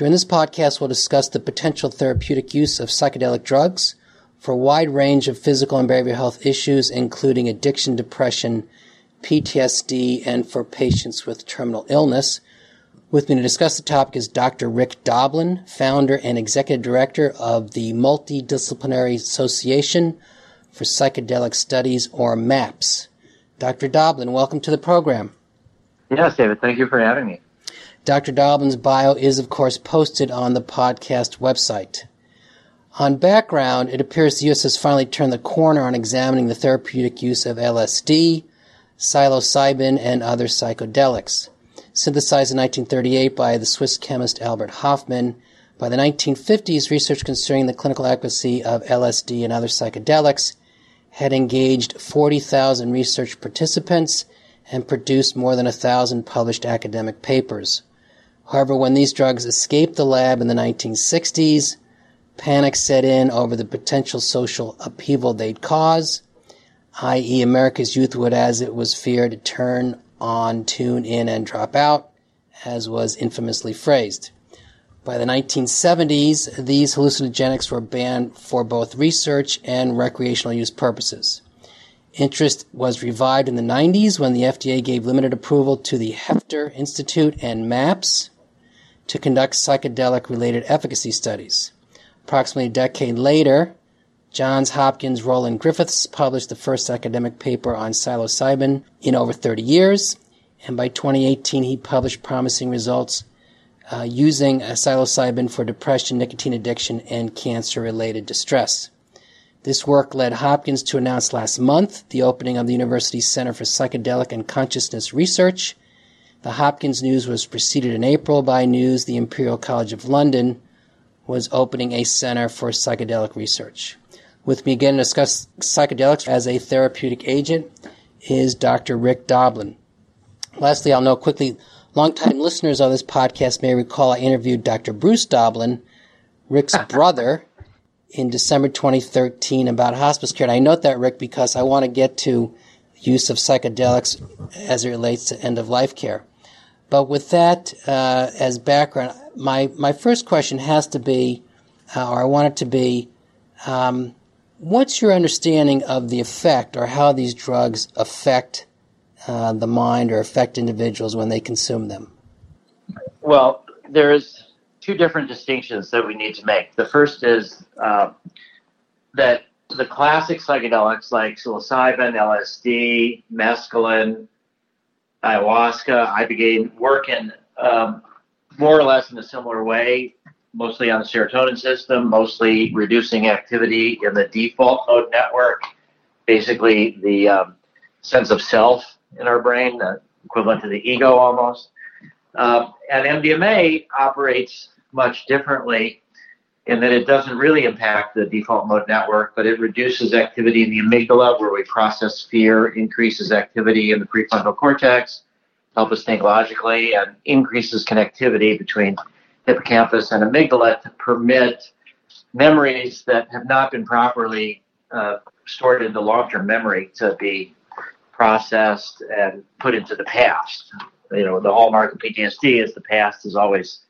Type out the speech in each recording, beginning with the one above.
During this podcast, we'll discuss the potential therapeutic use of psychedelic drugs for a wide range of physical and behavioral health issues, including addiction, depression, PTSD, and for patients with terminal illness. With me to discuss the topic is Dr. Rick Doblin, founder and executive director of the Multidisciplinary Association for Psychedelic Studies, or MAPS. Dr. Doblin, welcome to the program. Yes, David. Thank you for having me. Dr. Doblin's bio is, of course, posted on the podcast website. On background, it appears the U.S. has finally turned the corner on examining the therapeutic use of LSD, psilocybin, and other psychedelics. Synthesized in 1938 by the Swiss chemist Albert Hofmann, by the 1950s, research concerning the clinical efficacy of LSD and other psychedelics had engaged 40,000 research participants and produced more than a thousand published academic papers. However, when these drugs escaped the lab in the 1960s, panic set in over the potential social upheaval they'd cause, i.e., America's youth would, as it was feared, turn on, tune in, and drop out, as was infamously phrased. By the 1970s, these hallucinogenics were banned for both research and recreational use purposes. Interest was revived in the 90s when the FDA gave limited approval to the Heffter Institute and MAPS to conduct psychedelic related efficacy studies. Approximately a decade later, Johns Hopkins Roland Griffiths published the first academic paper on psilocybin in over 30 years, and by 2018 he published promising results uh, using psilocybin for depression, nicotine addiction, and cancer related distress. This work led Hopkins to announce last month the opening of the university's Center for Psychedelic and Consciousness Research the Hopkins news was preceded in April by news the Imperial College of London was opening a center for psychedelic research. With me again to discuss psychedelics as a therapeutic agent is Dr. Rick Doblin. Lastly, I'll note quickly, longtime listeners of this podcast may recall I interviewed Dr. Bruce Doblin, Rick's ah. brother, in December 2013 about hospice care. And I note that, Rick, because I want to get to use of psychedelics as it relates to end of life care. But with that uh, as background, my my first question has to be, uh, or I want it to be, um, what's your understanding of the effect or how these drugs affect uh, the mind or affect individuals when they consume them? Well, there's two different distinctions that we need to make. The first is uh, that the classic psychedelics like psilocybin, LSD, mescaline, ayahuasca, I began working um, more or less in a similar way, mostly on the serotonin system, mostly reducing activity in the default mode network, basically the um, sense of self in our brain, equivalent to the ego almost. Um, and MDMA operates much differently in that it doesn't really impact the default mode network, but it reduces activity in the amygdala where we process fear, increases activity in the prefrontal cortex, help us think logically, and increases connectivity between hippocampus and amygdala to permit memories that have not been properly uh, stored into long-term memory to be processed and put into the past. You know, the hallmark of PTSD is the past is always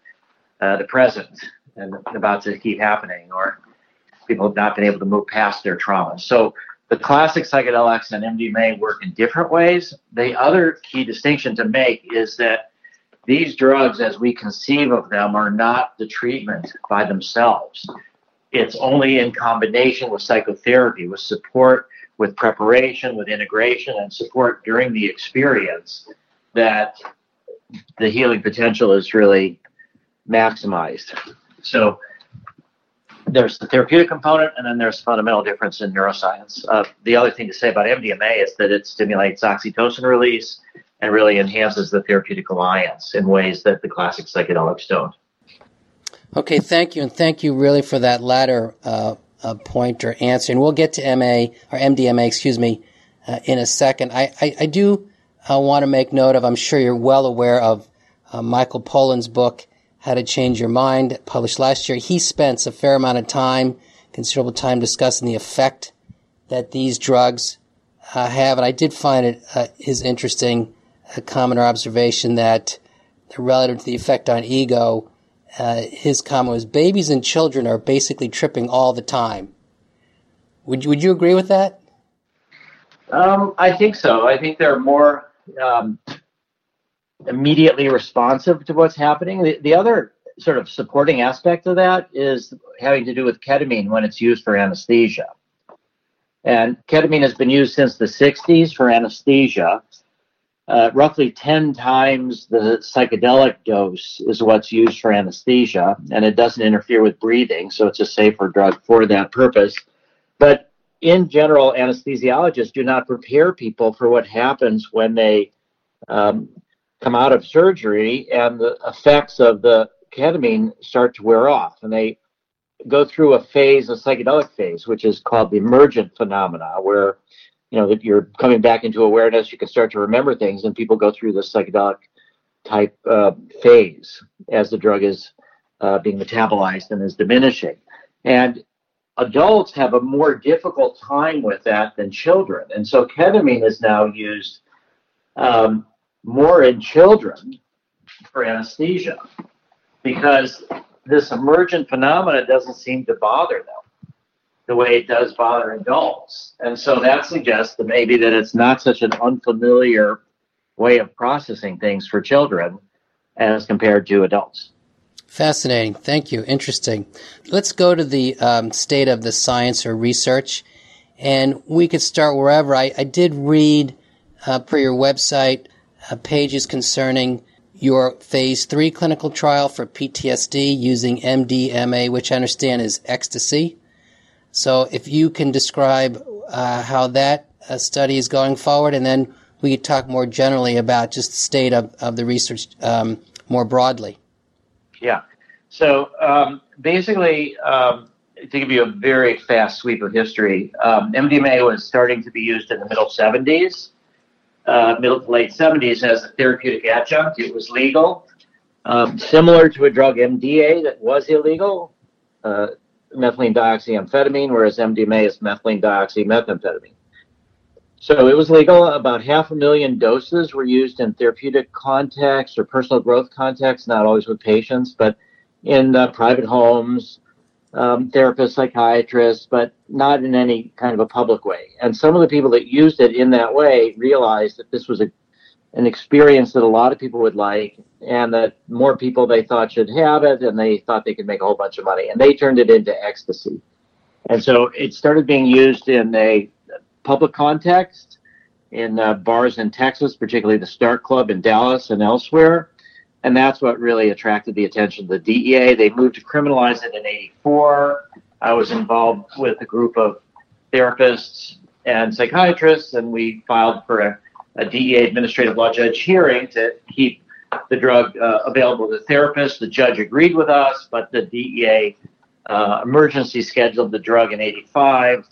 uh, the present and about to keep happening, or people have not been able to move past their trauma. So the classic psychedelics and MDMA work in different ways. The other key distinction to make is that these drugs, as we conceive of them, are not the treatment by themselves. It's only in combination with psychotherapy, with support, with preparation, with integration, and support during the experience that the healing potential is really maximized. So there's the therapeutic component, and then there's fundamental difference in neuroscience. Uh, the other thing to say about MDMA is that it stimulates oxytocin release and really enhances the therapeutic alliance in ways that the classic psychedelics don't. Okay, thank you, and thank you really for that latter uh, uh, point or answer, and we'll get to MA or MDMA, excuse me, uh, in a second. I, I, I do uh, want to make note of. I'm sure you're well aware of uh, Michael Pollan's book, How to Change Your Mind, published last year. He spends a fair amount of time, considerable time, discussing the effect that these drugs uh, have, and I did find it uh, his interesting comment or observation that relative to the effect on ego uh, his comment was babies and children are basically tripping all the time. Would you, would you agree with that? Um, I think so. I think they're more um, immediately responsive to what's happening. The, the other sort of supporting aspect of that is having to do with ketamine when it's used for anesthesia. And ketamine has been used since the 60s for anesthesia uh, roughly 10 times the psychedelic dose is what's used for anesthesia, and it doesn't interfere with breathing, so it's a safer drug for that purpose. But in general, anesthesiologists do not prepare people for what happens when they um, come out of surgery and the effects of the ketamine start to wear off, and they go through a phase, a psychedelic phase, which is called the emergent phenomena, where you know that you're coming back into awareness you can start to remember things and people go through this psychedelic type uh, phase as the drug is uh, being metabolized and is diminishing. And adults have a more difficult time with that than children. And so ketamine is now used um, more in children for anesthesia because this emergent phenomena doesn't seem to bother them the way it does bother adults. And so that suggests that maybe that it's not such an unfamiliar way of processing things for children as compared to adults. Fascinating. Thank you. Interesting. Let's go to the um, state of the science or research, and we could start wherever. I, I did read uh, per your website pages concerning your phase three clinical trial for PTSD using MDMA, which I understand is ecstasy. So if you can describe uh, how that uh, study is going forward, and then we could talk more generally about just the state of, of the research um, more broadly. Yeah. So um, basically, um, to give you a very fast sweep of history, um, MDMA was starting to be used in the middle 70s, uh, middle to late 70s as a therapeutic adjunct. It was legal, um, similar to a drug MDA that was illegal. Uh, methylene dioxyamphetamine, whereas MDMA is methylene dioxymethamphetamine. So it was legal. About half a million doses were used in therapeutic contexts or personal growth contexts, not always with patients, but in uh, private homes, um, therapists, psychiatrists, but not in any kind of a public way. And some of the people that used it in that way realized that this was a an experience that a lot of people would like and that more people they thought should have it and they thought they could make a whole bunch of money. And they turned it into ecstasy. And so it started being used in a public context in uh, bars in texas particularly the Starck club in dallas and elsewhere and that's what really attracted the attention of the dea they moved to criminalize it in 84 i was involved with a group of therapists and psychiatrists and we filed for a a DEA administrative law judge hearing to keep the drug uh, available to therapists. The judge agreed with us, but the DEA uh, emergency scheduled the drug in 85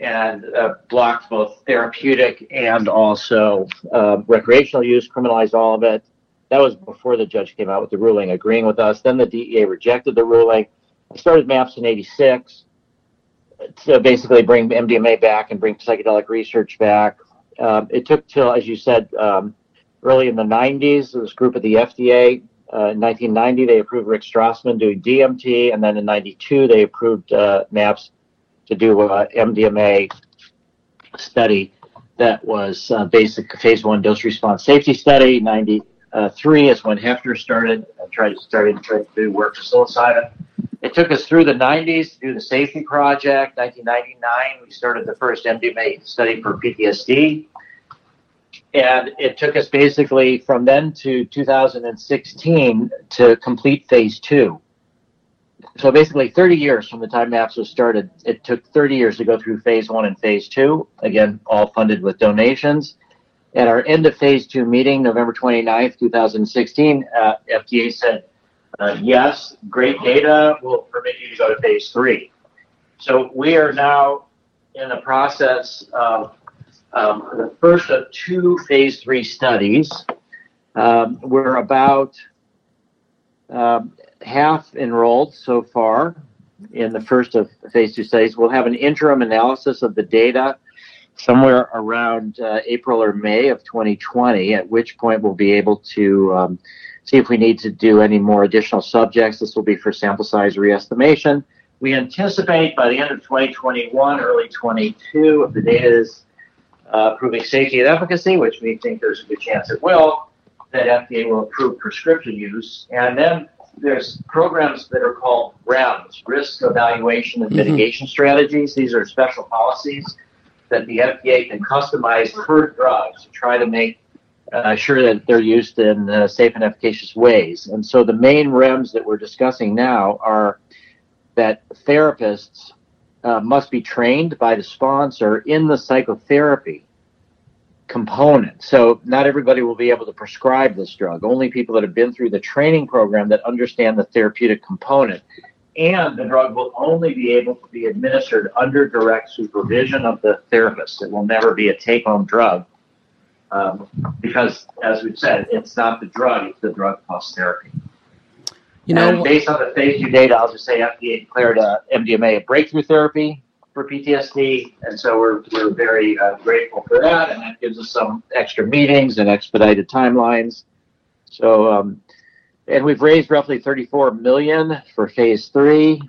and uh, blocked both therapeutic and also uh, recreational use, criminalized all of it. That was before the judge came out with the ruling agreeing with us. Then the DEA rejected the ruling. I started MAPS in 86 to basically bring MDMA back and bring psychedelic research back. Um, it took till, as you said, um, early in the 90s, this group at the FDA. Uh, in 1990, they approved Rick Strassman doing DMT, and then in 92, they approved uh, MAPS to do a MDMA study that was uh, basic phase one dose response safety study. Uh, 93 is when Heffter started and tried started to do work for psilocybin. It took us through the 90s to do the safety project. 1999, we started the first MDMA study for PTSD. And it took us basically from then to 2016 to complete phase two. So basically, 30 years from the time MAPS was started, it took 30 years to go through phase one and phase two. Again, all funded with donations. At our end of phase two meeting, November 29th, 2016, uh, FDA said, uh, yes, great data will permit you to go to phase three. so we are now in the process of um, the first of two phase three studies. Um, we're about um, half enrolled so far in the first of phase two studies. We'll have an interim analysis of the data somewhere around uh, April or May of 2020, at which point we'll be able to um, see if we need to do any more additional subjects. This will be for sample size re-estimation. We anticipate by the end of 2021, early 22, if the data is uh, proving safety and efficacy, which we think there's a good chance it will, that FDA will approve prescription use. And then there's programs that are called REMS, risk evaluation and mm-hmm. mitigation strategies. These are special policies that the FDA can customize per drug to try to make uh, sure that they're used in uh, safe and efficacious ways. And so the main REMS that we're discussing now are that therapists uh, must be trained by the sponsor in the psychotherapy component. So not everybody will be able to prescribe this drug. Only people that have been through the training program that understand the therapeutic component. And the drug will only be able to be administered under direct supervision of the therapist. It will never be a take home drug um, because, as we've said, it's not the drug, it's the drug plus therapy. You know, and based on the phase two data, I'll just say FDA declared uh, MDMA a breakthrough therapy for PTSD, and so we're we're very uh, grateful for that, and that gives us some extra meetings and expedited timelines. So, um, and we've raised roughly 34 million for phase three.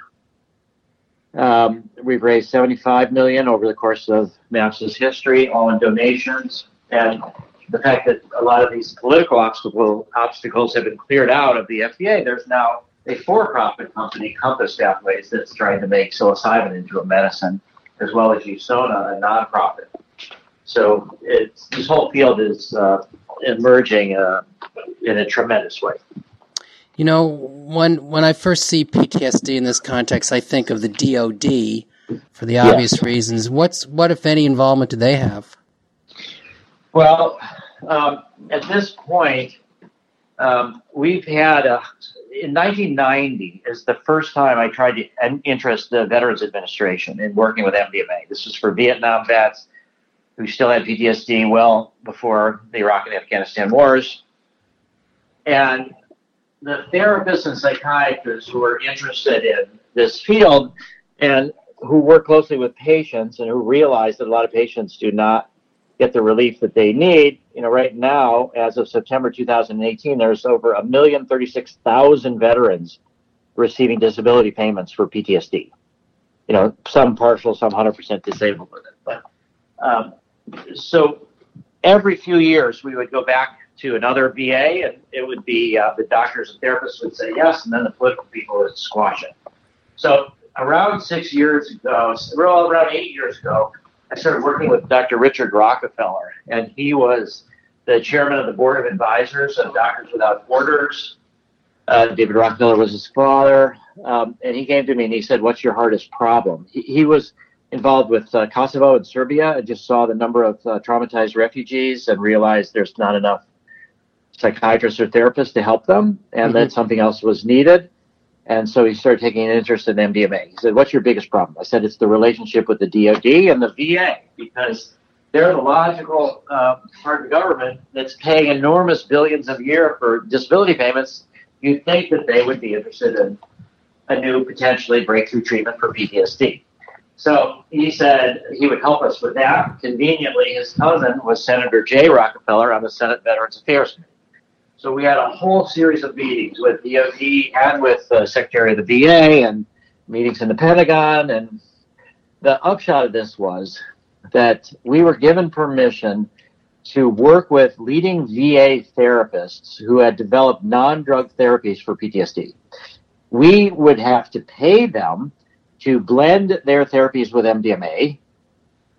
Um, we've raised 75 million over the course of MAPS's history, all in donations and the fact that a lot of these political obstacle, obstacles have been cleared out of the FDA, there's now a for-profit company, Compass Pathways, that's trying to make psilocybin into a medicine, as well as Usona, a nonprofit. So this whole field is uh, emerging uh, in a tremendous way. You know, when when I first see PTSD in this context, I think of the DoD for the obvious yes. reasons. What's what if any involvement do they have? Well, um, at this point, um, we've had a, in 1990 is the first time I tried to interest the Veterans Administration in working with MDMA. This was for Vietnam vets who still had PTSD well before the Iraq and Afghanistan wars. And the therapists and psychiatrists who are interested in this field and who work closely with patients and who realize that a lot of patients do not get the relief that they need. You know, right now, as of September 2018, there's over a million thirty-six thousand veterans receiving disability payments for PTSD. You know, some partial, some 100% disabled with it. But um, so every few years, we would go back to another VA, and it would be uh, the doctors and therapists would say yes, and then the political people would squash it. So around six years ago, well, around eight years ago, I started working with Dr. Richard Rockefeller, and he was the chairman of the board of advisors of Doctors Without Borders. Uh, David Rockefeller was his father, um, and he came to me and he said, "What's your hardest problem?" He, he was involved with uh, Kosovo and Serbia and just saw the number of uh, traumatized refugees and realized there's not enough psychiatrists or therapists to help them, and mm-hmm. that something else was needed. And so he started taking an interest in MDMA. He said, What's your biggest problem? I said, It's the relationship with the DoD and the VA because they're the logical uh, part of the government that's paying enormous billions a year for disability payments. You'd think that they would be interested in a new potentially breakthrough treatment for PTSD. So he said he would help us with that. Conveniently, his cousin was Senator Jay Rockefeller on the Senate Veterans Affairs Committee. So we had a whole series of meetings with DOD and with the Secretary of the VA and meetings in the Pentagon. And the upshot of this was that we were given permission to work with leading VA therapists who had developed non drug therapies for PTSD. We would have to pay them to blend their therapies with MDMA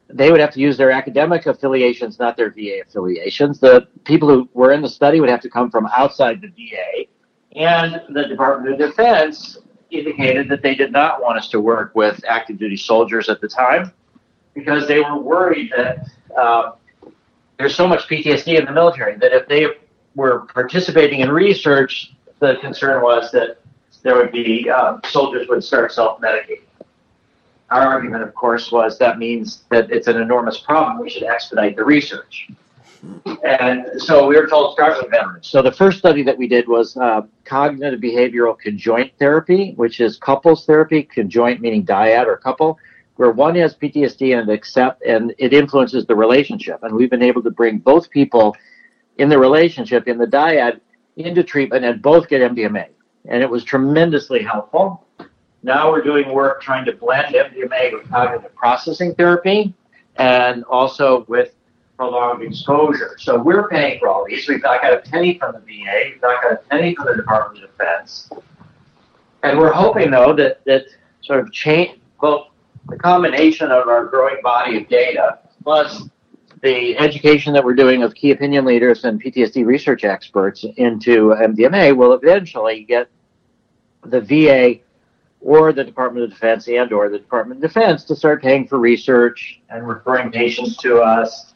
they would have to use their academic affiliations, not their VA affiliations. The people who were in the study would have to come from outside the VA. And the Department of Defense indicated that they did not want us to work with active duty soldiers at the time because they were worried that uh, there's so much PTSD in the military that if they were participating in research, the concern was that there would be uh, soldiers would start self medicating. Our argument, of course, was that means that it's an enormous problem. We should expedite the research. And so we were told to start with veterans. So the first study that we did was uh, cognitive behavioral conjoint therapy, which is couples therapy, conjoint meaning dyad or couple, where one has PTSD and accept and it influences the relationship. And we've been able to bring both people in the relationship in the dyad into treatment and both get MDMA. And it was tremendously helpful. Now we're doing work trying to blend MDMA with cognitive processing therapy and also with prolonged exposure. So we're paying for all these. We've not got a penny from the VA. We've not got a penny from the Department of Defense. And we're hoping, though, that, that sort of change, both the combination of our growing body of data plus the education that we're doing of key opinion leaders and PTSD research experts into MDMA will eventually get the VA or the Department of Defense and or the Department of Defense to start paying for research and referring patients to us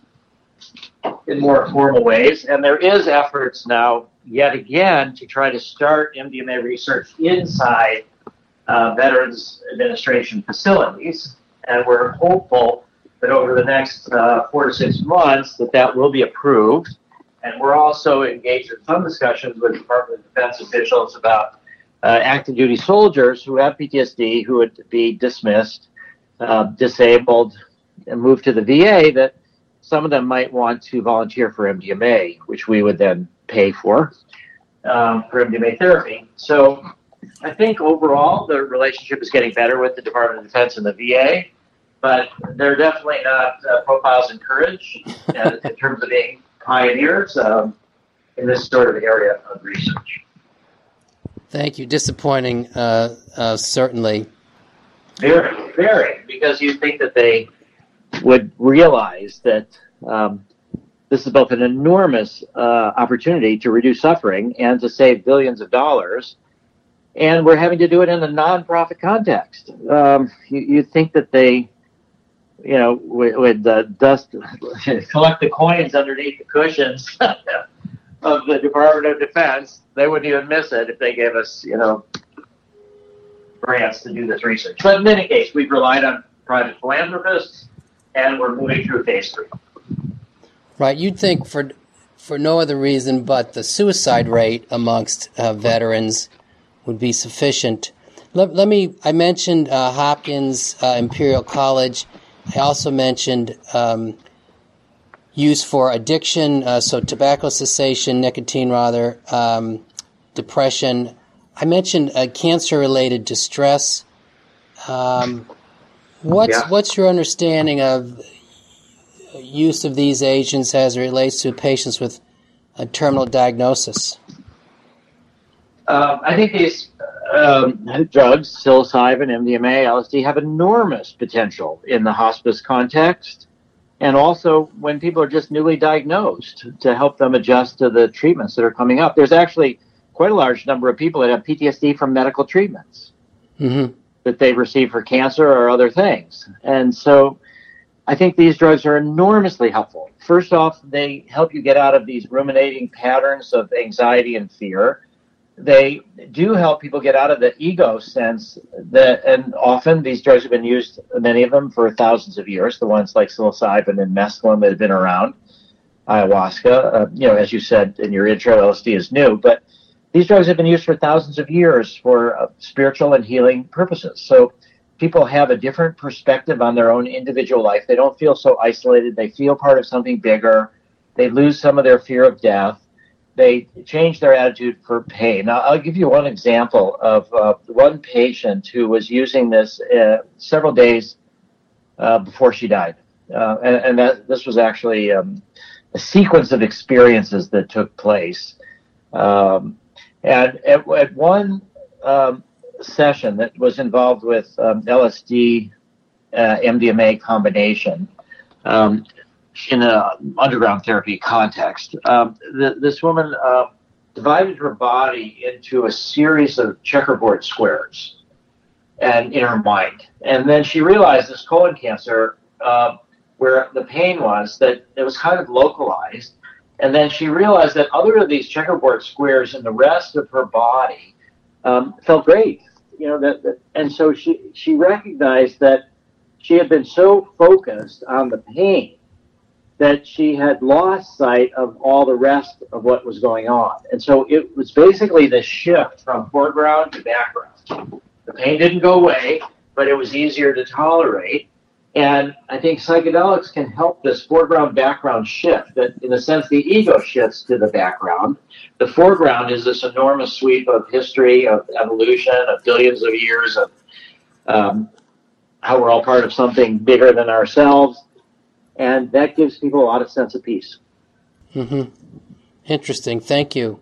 in more formal ways. And there is efforts now, yet again, to try to start MDMA research inside uh, Veterans Administration facilities. And we're hopeful that over the next uh, four to six months that that will be approved. And we're also engaged in some discussions with Department of Defense officials about uh, active duty soldiers who have PTSD who would be dismissed, uh, disabled, and moved to the VA that some of them might want to volunteer for MDMA, which we would then pay for um, for MDMA therapy. So I think overall the relationship is getting better with the Department of Defense and the VA, but they're definitely not uh, profiles courage uh, in terms of being pioneers um, in this sort of area of research. Thank you. Disappointing, uh, uh certainly. Very, very, because you think that they would realize that um, this is both an enormous uh, opportunity to reduce suffering and to save billions of dollars. And we're having to do it in a nonprofit context. Um, you, you think that they, you know, would, would uh, dust, collect the coins underneath the cushions of the Department of Defense. They wouldn't even miss it if they gave us, you know, grants to do this research. But in any case, we've relied on private philanthropists and we're moving through phase three. Right. You'd think for for no other reason but the suicide rate amongst uh, veterans would be sufficient. Let, let me. I mentioned uh, Hopkins uh, Imperial College. I also mentioned um, use for addiction, uh, so tobacco cessation, nicotine rather, um, depression. I mentioned uh, cancer-related distress. Um, What's yeah. what's your understanding of use of these agents as it relates to patients with a terminal diagnosis? Um, I think these um, drugs, psilocybin, MDMA, LSD, have enormous potential in the hospice context, and also when people are just newly diagnosed to help them adjust to the treatments that are coming up. There's actually quite a large number of people that have PTSD from medical treatments. Mm-hmm that they receive for cancer or other things. And so I think these drugs are enormously helpful. First off, they help you get out of these ruminating patterns of anxiety and fear. They do help people get out of the ego sense that, and often these drugs have been used, many of them, for thousands of years. The ones like psilocybin and mescaline that have been around, ayahuasca. Uh, you know, as you said in your intro, LSD is new, but these drugs have been used for thousands of years for uh, spiritual and healing purposes. So people have a different perspective on their own individual life. They don't feel so isolated. They feel part of something bigger. They lose some of their fear of death. They change their attitude for pain. Now, I'll give you one example of uh, one patient who was using this uh, several days uh, before she died. Uh, and, and that, this was actually um, a sequence of experiences that took place. Um, and at, at one um, session that was involved with um, LSD uh, MDMA combination um, in an underground therapy context, um, th- this woman uh, divided her body into a series of checkerboard squares and in her mind. And then she realized this colon cancer, uh, where the pain was, that it was kind of localized and then she realized that other of these checkerboard squares in the rest of her body um, felt great. You know that, that, and so she she recognized that she had been so focused on the pain that she had lost sight of all the rest of what was going on. And so it was basically the shift from foreground to background. The pain didn't go away, but it was easier to tolerate. And I think psychedelics can help this foreground background shift. That, in a sense, the ego shifts to the background. The foreground is this enormous sweep of history, of evolution, of billions of years of um, how we're all part of something bigger than ourselves and that gives people a lot of sense of peace. Mm-hmm. Interesting. Thank you.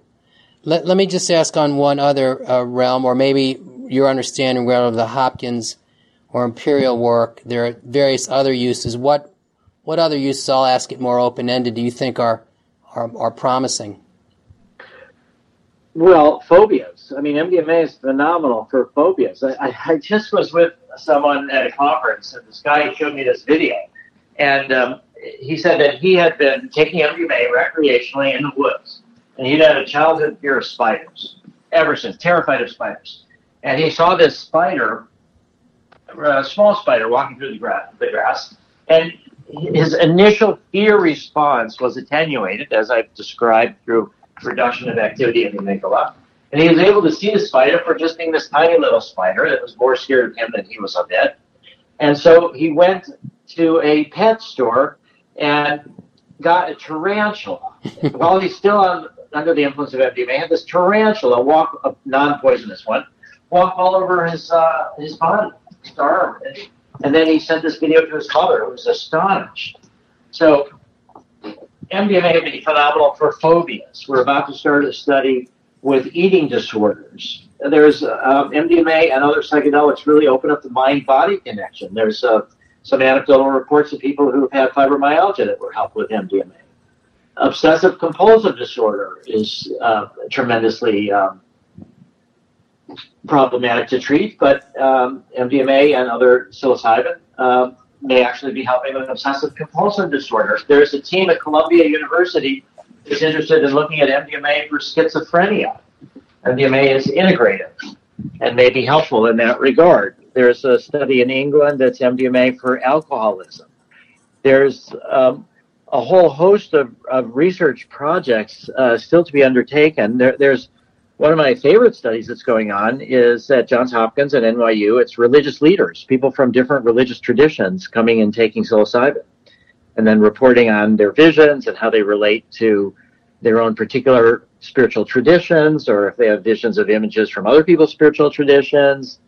Let, let me just ask on one other uh, realm, or maybe your understanding of the Hopkins or Imperial work. There are various other uses. What what other uses? I'll ask it more open ended. Do you think are, are are promising? Well, phobias. I mean, MDMA is phenomenal for phobias. I, I, I just was with someone at a conference, and this guy showed me this video and um, he said that he had been taking MDMA recreationally in the woods, and he'd had a childhood fear of spiders ever since, terrified of spiders. And he saw this spider, a small spider, walking through the grass, the grass, and his initial fear response was attenuated, as I've described, through reduction of activity in the amygdala. And he was able to see the spider for just being this tiny little spider that was more scared of him than he was of it. And so he went to a pet store and got a tarantula while he's still on, under the influence of MDMA. Had this tarantula walk, a non-poisonous one, walk all over his uh, his body, his arm, and, and then he sent this video to his mother, who was astonished. So MDMA can be phenomenal for phobias. We're about to start a study with eating disorders. There's um, MDMA and other psychedelics really open up the mind-body connection. There's a uh, some anecdotal reports of people who have had fibromyalgia that were helped with MDMA. Obsessive compulsive disorder is uh, tremendously um, problematic to treat, but um, MDMA and other psilocybin um, may actually be helping with obsessive compulsive disorder. There's a team at Columbia University that's interested in looking at MDMA for schizophrenia. MDMA is integrative and may be helpful in that regard. There's a study in England that's MDMA for alcoholism. There's um, a whole host of, of research projects uh, still to be undertaken. There, there's one of my favorite studies that's going on is at Johns Hopkins and NYU. It's religious leaders, people from different religious traditions coming and taking psilocybin, and then reporting on their visions and how they relate to their own particular spiritual traditions, or if they have visions of images from other people's spiritual traditions.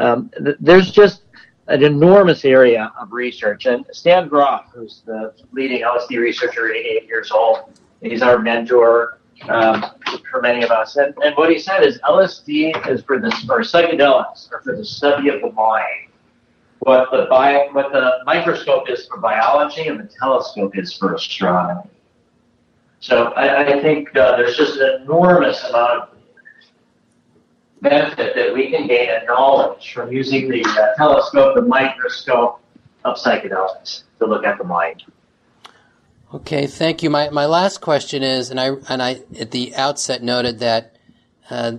Um, th- there's just an enormous area of research. And Stan Grof, who's the leading LSD researcher, 88 years old, he's our mentor um, for many of us. And, and what he said is LSD is for this, or psychedelics are for the study of the mind. What the bio, what the microscope is for biology, and the telescope is for astronomy. So I, I think uh, there's just an enormous amount of benefit that we can gain a knowledge from using the uh, telescope, the microscope of psychedelics to look at the mind. Okay, thank you. My my last question is, and I and I at the outset noted that uh,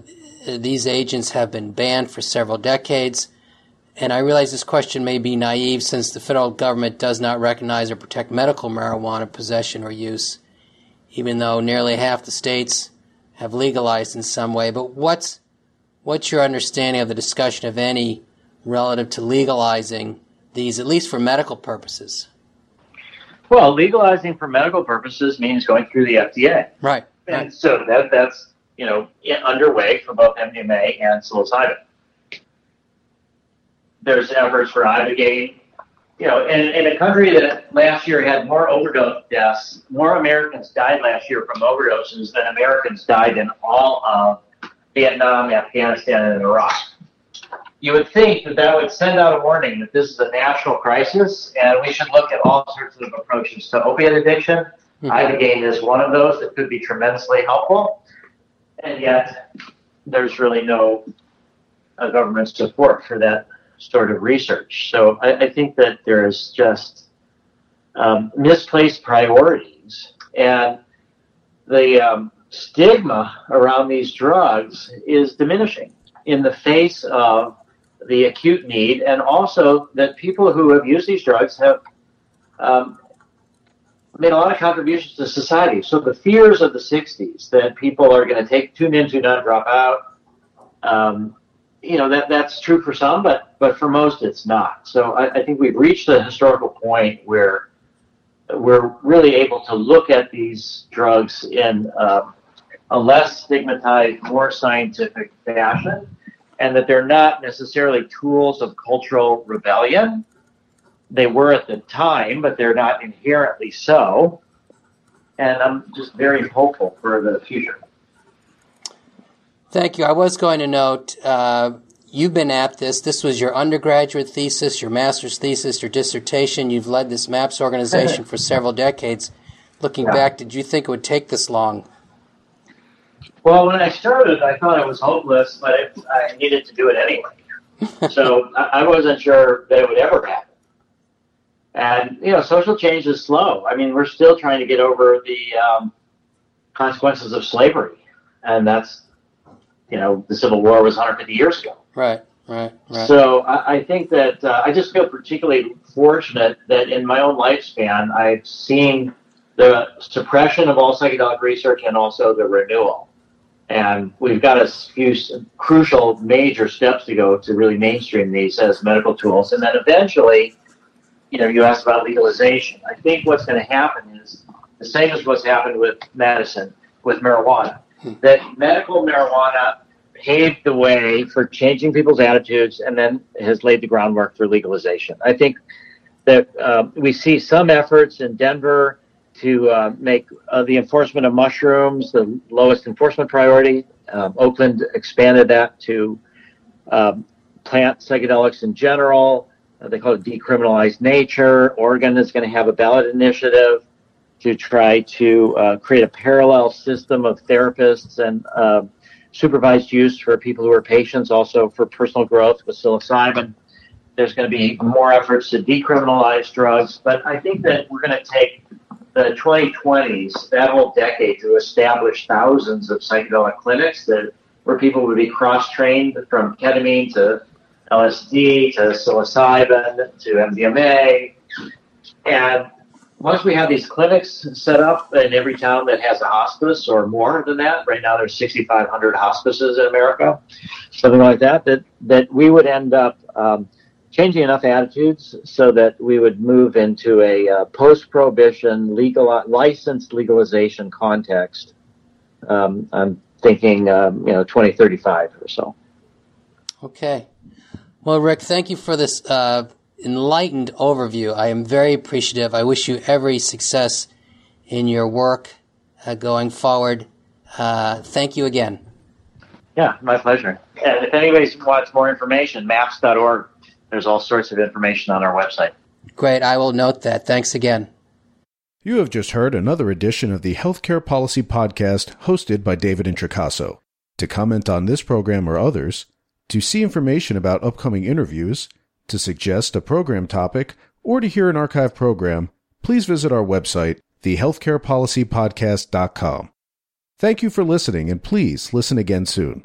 these agents have been banned for several decades, and I realize this question may be naive since the federal government does not recognize or protect medical marijuana possession or use, even though nearly half the states have legalized in some way. But what's What's your understanding of the discussion, of any, relative to legalizing these, at least for medical purposes? Well, legalizing for medical purposes means going through the FDA. Right. And right. so that that's you know underway for both MDMA and psilocybin. There's efforts for ibogaine. You know, in, in a country that last year had more overdose deaths, more Americans died last year from overdoses than Americans died in all of Vietnam, Afghanistan, and Iraq. You would think that that would send out a warning that this is a national crisis and we should look at all sorts of approaches to opiate addiction. Mm-hmm. Ibogaine is one of those that could be tremendously helpful, and yet there's really no uh, government support for that sort of research. So I, I think that there is just um, misplaced priorities, and the um, stigma around these drugs is diminishing in the face of the acute need, and also that people who have used these drugs have um, made a lot of contributions to society. So the fears of the 60s that people are going to take tune in, tune out, drop out, um, you know, that, that's true for some, but, but for most it's not. So I, I think we've reached a historical point where we're really able to look at these drugs in uh, a less stigmatized, more scientific fashion, and that they're not necessarily tools of cultural rebellion. They were at the time, but they're not inherently so. And I'm just very hopeful for the future. Thank you. I was going to note uh, you've been at this. This was your undergraduate thesis, your master's thesis, your dissertation. You've led this MAPS organization for several decades. Looking yeah. back, did you think it would take this long? Well, when I started, I thought I was hopeless, but it, I needed to do it anyway. so I, I wasn't sure that it would ever happen. And you know, social change is slow. I mean, we're still trying to get over the um, consequences of slavery, and that's you know, the Civil War was 150 years ago. Right. Right, right. So I, I think that uh, I just feel particularly fortunate that in my own lifespan I've seen the suppression of all psychedelic research and also the renewal. And we've got a few crucial major steps to go to really mainstream these as medical tools. And then eventually, you know, you asked about legalization. I think what's going to happen is the same as what's happened with medicine, with marijuana, hmm. that medical marijuana paved the way for changing people's attitudes and then has laid the groundwork for legalization. I think that uh, we see some efforts in Denver to uh, make uh, the enforcement of mushrooms the lowest enforcement priority. Um, Oakland expanded that to um, plant psychedelics in general. Uh, they call it decriminalized nature. Oregon is going to have a ballot initiative to try to uh, create a parallel system of therapists and uh, supervised use for people who are patients, also for personal growth with psilocybin. There's going to be more efforts to decriminalize drugs, but I think that we're going to take the 2020s, that whole decade, to establish thousands of psychedelic clinics that where people would be cross-trained from ketamine to LSD to psilocybin to MDMA, and once we have these clinics set up in every town that has a hospice or more than that, right now there's 6,500 hospices in America, something like that, that, that we would end up um, changing enough attitudes so that we would move into a uh, post-prohibition legal licensed legalization context. Um, I'm thinking, um, you know, 2035 or so. Okay. Well, Rick, thank you for this uh, enlightened overview. I am very appreciative. I wish you every success in your work uh, going forward. Uh, thank you again. Yeah, my pleasure. And if anybody wants more information, maps.org, there's all sorts of information on our website. Great. I will note that. Thanks again. You have just heard another edition of the Healthcare Policy Podcast hosted by David Introcaso. To comment on this program or others, to see information about upcoming interviews, to suggest a program topic, or to hear an archive program, please visit our website, thehealthcarepolicypodcast.com. Thank you for listening, and please listen again soon.